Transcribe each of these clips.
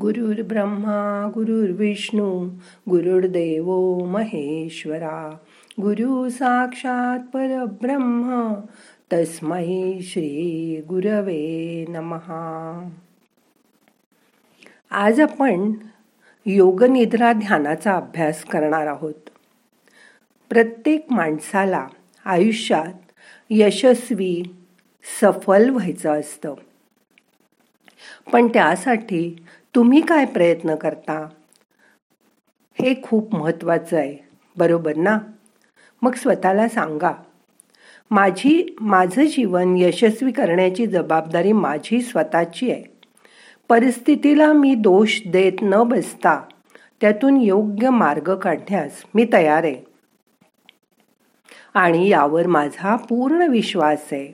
गुरुर्ब्रह्मा गुरुर्विष्णू गुरुर्देव महेश्वरा। गुरु साक्षात परब्रह्म तस्मै श्री गुरवे नमहा आज आपण योगनिद्रा ध्यानाचा अभ्यास करणार आहोत. प्रत्येक माणसाला आयुष्यात यशस्वी सफल व्हायचं असतं. पण त्यासाठी तुम्ही काय प्रयत्न करता? हे खूप महत्वाचं आहे. बरोबर ना? मग स्वतःला सांगा. माझी माझं जीवन यशस्वी करण्याची जबाबदारी माझी स्वतःची आहे. परिस्थितीला मी दोष देत न बसता त्यातून योग्य मार्ग काढण्यास मी तयार आहे. आणि यावर माझा पूर्ण विश्वास आहे.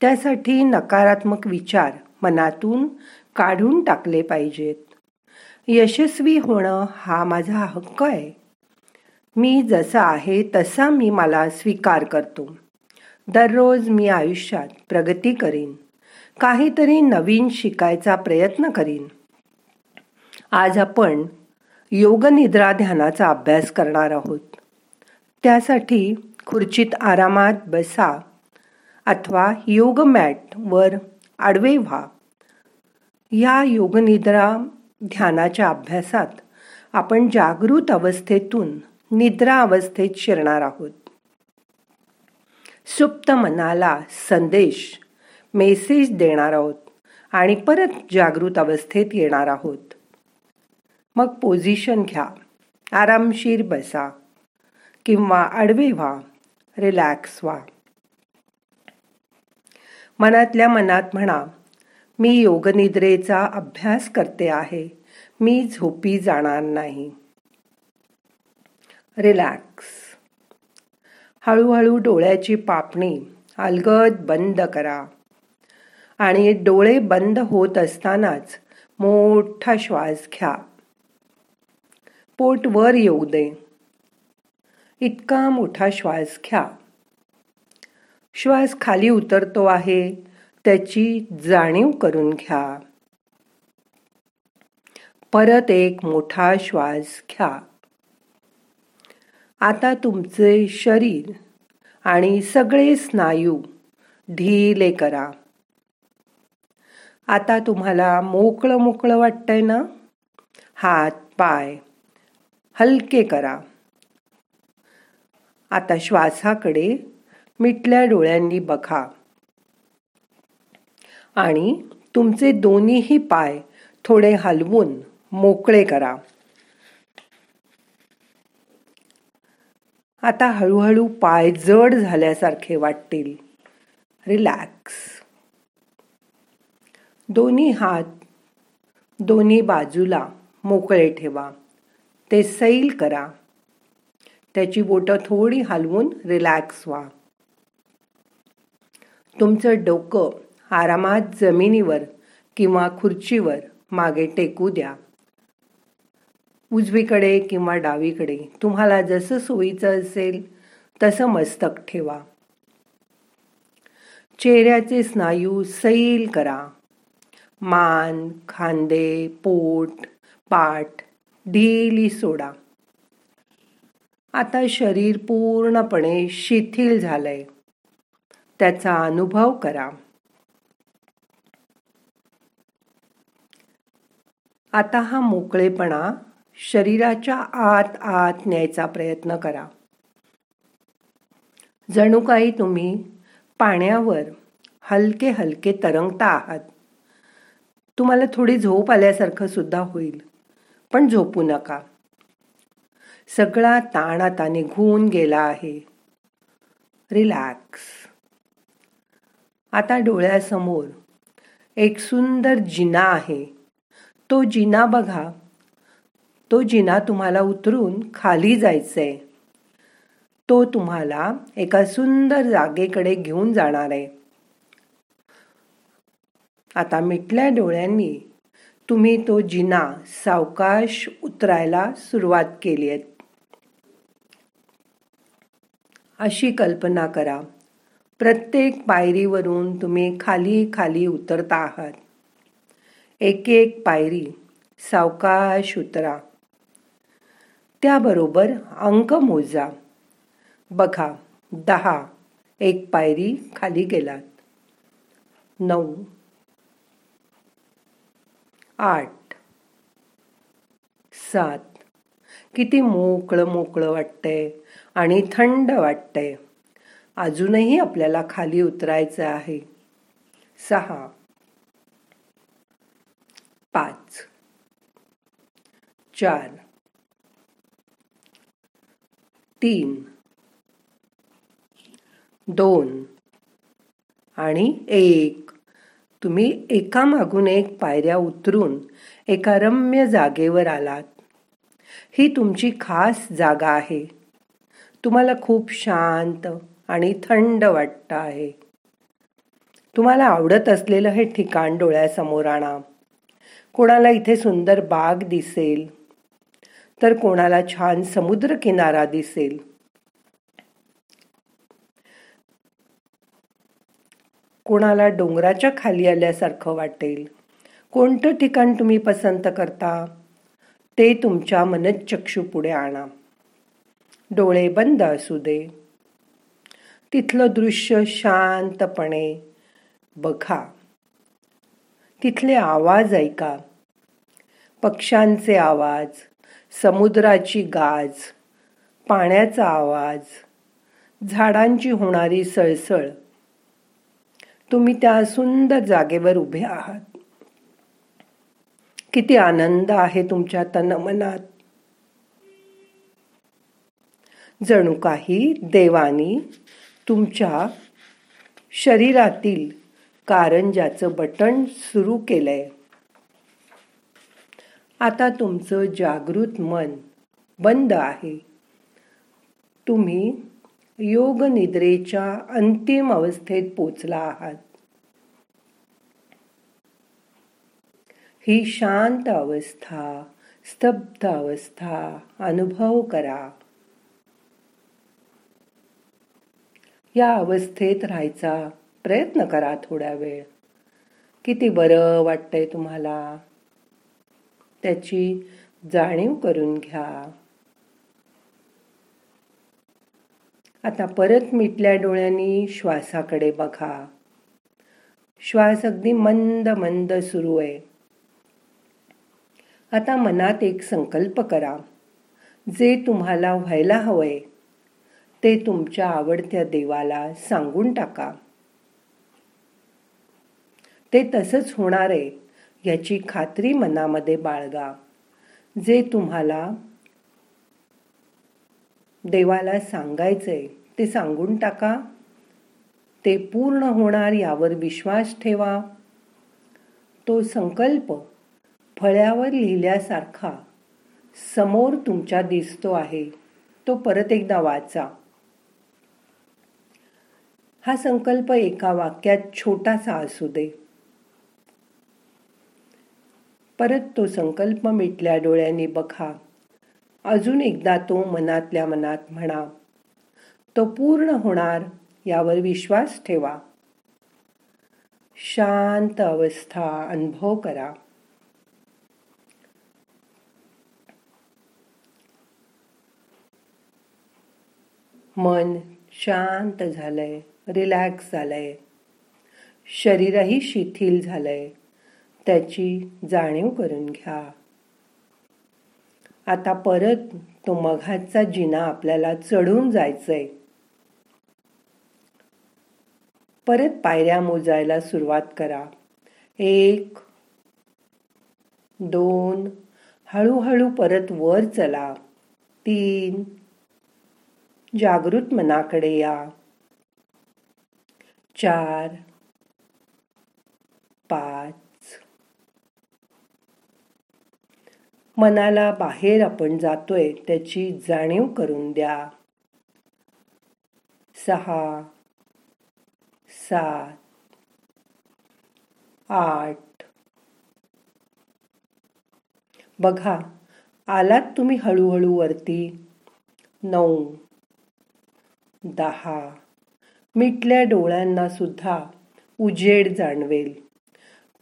त्यासाठी नकारात्मक विचार मनातून काढून टाकले पाहिजेत. यशस्वी होणं हा माझा हक्क आहे. मी जसा आहे तसा मी मला स्वीकार करतो. दररोज मी आयुष्यात प्रगती करीन. काहीतरी नवीन शिकायचा प्रयत्न करीन. आज आपण योगनिद्रा ध्यानाचा अभ्यास करणार आहोत. त्यासाठी खुर्चीत आरामात बसा. अथवा योग मॅट वर आडवे व्हा. या योगनिद्रा ध्यानाच्या अभ्यासात आपण जागृत अवस्थेतून निद्रा अवस्थेत शिरणार आहोत. सुप्त मनाला संदेश मेसेज देणार आहोत आणि परत जागृत अवस्थेत येणार आहोत. मग पोझिशन घ्या आरामशीर बसा किंवा आडवे व्हा रिलॅक्स व्हा. मनातल्या मनात म्हणा मी योगनिद्रेचा अभ्यास करते आहे. मी झोपी जाणार नाही. रिलॅक्स. हळूहळू डोळ्याची पापणी अलगद बंद करा. आणि डोळे बंद होत असतानाच मोठा श्वास घ्या. पोट वर येऊ दे. इतका मोठा श्वास घ्या. श्वास खाली उतरतो आहे. त्याची जाणीव करून घ्या. परत एक मोठा श्वास घ्या. आता तुमचे शरीर आणि सगळे स्नायू ढिले करा. आता तुम्हाला मोकळं मोकळं वाटतंय ना? हात पाय हलके करा. आता श्वासाकडे मिटल्या डोळ्यांनी बघा. आणि तुमचे दोन्हीही पाय थोडे हलवून मोकळे करा. आता हळूहळू पाय जड झाल्यासारखे वाटतील. रिलॅक्स दोन्ही हात दोन्ही बाजूला मोकळे ठेवा. ते सैल करा. त्याची बोटं थोडी हलवून रिलॅक्स व्हा. तुमचं डोकं आरामात जमिनीवर किंवा खुर्चीवर मागे टेकू द्या. उजवीकडे किंवा डावीकडे तुम्हाला जसं सोयीचं असेल तसं मस्तक ठेवा. चेहऱ्याचे स्नायू सैल करा. मान खांदे पोट पाठ ढिली सोडा. आता शरीर पूर्णपणे शिथिल झालंय. त्याचा अनुभव करा. आता हा मोकळेपणा शरीराच्या आत आत न्यायचा प्रयत्न करा. जणू काही तुम्ही पाण्यावर हलके हलके तरंगता आहात. तुम्हाला थोडी झोप आल्यासारखं सुद्धा होईल पण झोपू नका. सगळा ताण आता निघून गेला आहे. रिलॅक्स. आता डोळ्यासमोर एक सुंदर जिना आहे. तो जिना बघा. तो जिना तुम्हाला उतरून खाली जायचंय. तो तुम्हाला एका सुंदर जागेकडे घेऊन जाणार आहे. आता मिटल्या डोळ्यांनी तुम्ही तो जिना सावकाश उतरायला सुरुवात केली आहे. अशी कल्पना करा. प्रत्येक पायरीवरून तुम्ही खाली खाली उतरता आहात. एक एक पायरी सावकाश उतरा त्याबरोबर अंक मोजा. बघा दहा एक पायरी खाली गेलात. नऊ आठ सात. किती मोकळं मोकळं वाटतंय आणि थंड वाटतंय. अजूनही आपल्याला खाली उतरायचं आहे. सहा पाच. चार. तीन. दोन. आणि एक. तुम्ही एका मागून एक पायऱ्या उतरून एका रम्य जागेवर आलात. ही तुमची खास जागा आहे. तुम्हाला खूप शांत आणि थंड वाटत आहे. तुम्हाला आवडत असलेलं हे ठिकाण डोळ्यासमोर आणा. कोणाला इथे सुंदर बाग दिसेल तर कोणाला छान समुद्र किनारा दिसेल. कोणाला डोंगराच्या खाली आल्यासारखं वाटेल. कोणतं ठिकाण तुम्ही पसंत करता? ते तुमच्या मनचक्षू पुढे आणा. डोळे बंद असू दे. तिथलं दृश्य शांतपणे बघा. तिथले आवाज ऐका. पक्ष्यांचे आवाज समुद्राची गाज पाण्याचा आवाज झाडांची होणारी सळसळ. तुम्ही त्या सुंदर जागेवर उभे आहात. किती आनंद आहे तुमच्या तनमनात. जणू काही देवानी तुमच्या शरीरातील कारंजाचं बटन सुरू केलंय. आता तुमचं जागृत मन बंद आहे. तुम्ही योग निद्रेच्या अंतिम अवस्थेत पोचला आहात. ही शांत अवस्था स्तब्ध अवस्था अनुभव करा. या अवस्थेत राहायचा प्रयत्न करा थोड्या वेळ. किती बरं वाटतंय तुम्हाला? त्याची जाणीव करून घ्या. आता परत मिटल्या डोळ्यांनी श्वासाकडे बघा. श्वास अगदी मंद मंद सुरू आहे. आता मनात एक संकल्प करा. जे तुम्हाला व्हायला हवंय ते तुमच्या आवडत्या देवाला सांगून टाका. ते तसंच होणार आहे याची खात्री मनामध्ये बाळगा. जे तुम्हाला देवाला सांगायचंय ते सांगून टाका. ते पूर्ण होणार यावर विश्वास ठेवा. तो संकल्प फळ्यावर लिहिल्यासारखा समोर तुमच्या दिसतो आहे तो परत एकदा वाचा. हा संकल्प एका वाक्यात छोटासा असू दे. परत तो संकल्प मिटल्या डोळ्यांनी बघा. अजून एकदा तो मनातल्या मनात म्हणा तो पूर्ण होणार यावर विश्वास ठेवा. शांत अवस्था अनुभव करा. मन शांत झालंय रिलॅक्स झालंय. शरीरही शिथिल झालंय. त्याची जाणीव करून घ्या. आता परत तो मघाचा जिना आपल्याला चढून जायचंय. परत पायऱ्या मोजायला सुरुवात करा. एक दोन हळूहळू परत वर चला. तीन जागृत मनाकडे या. चार पाच मनाला बाहेर आपण जातोय त्याची जाणीव करून द्या. सहा सात आठ. बघा आलात तुम्ही हळूहळू वरती? नऊ दहा. मिटल्या डोळ्यांना सुद्धा उजेड जाणवेल.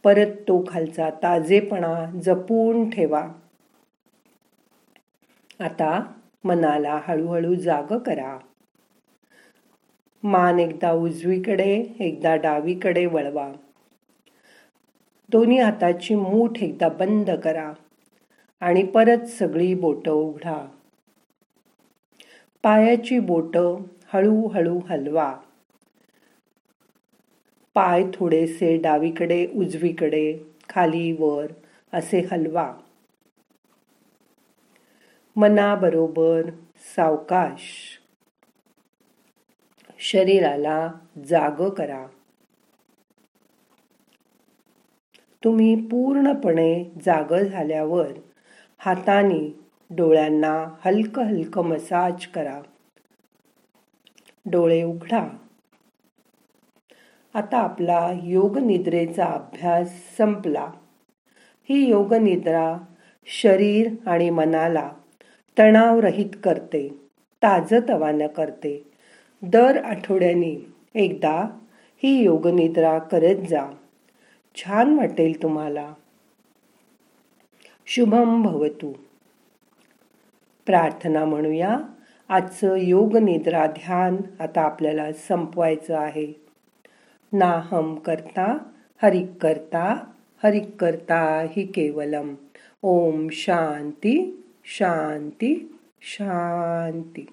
परत तो खालचा ताजेपणा जपून ठेवा. आता मनाला हळूहळू जाग करा. मान एकदा उजवीकडे एकदा डावीकडे वळवा. दोन्ही हाताची मूठ एकदा बंद करा आणि परत सगळी बोटं उघडा. पायाची बोटं हळूहळू हलवा. पाय थोडेसे डावीकडे उजवीकडे खाली वर असे हलवा. मनाबरोबर सावकाश. शरीराला जाग करा. तुम्ही पूर्णपणे जाग झाल्यावर हाताने डोळ्यांना हलकं हलकं मसाज करा. डोळे उघडा. आता आपला योग निद्रेचा अभ्यास संपला. ही योग निद्रा शरीर आणि मनाला तणावरहित करते ताजतवानं करते. दर आठवड्याने एकदा ही योगनिद्रा करत जा. छान वाटेल तुम्हाला. शुभम भवतू. प्रार्थना म्हणूया आजचं योग निद्रा ध्यान आता आपल्याला संपवायचं आहे. नाहम करता हरिक करता हरिक करता हि केवलम. ओम शांती. शांती शांती.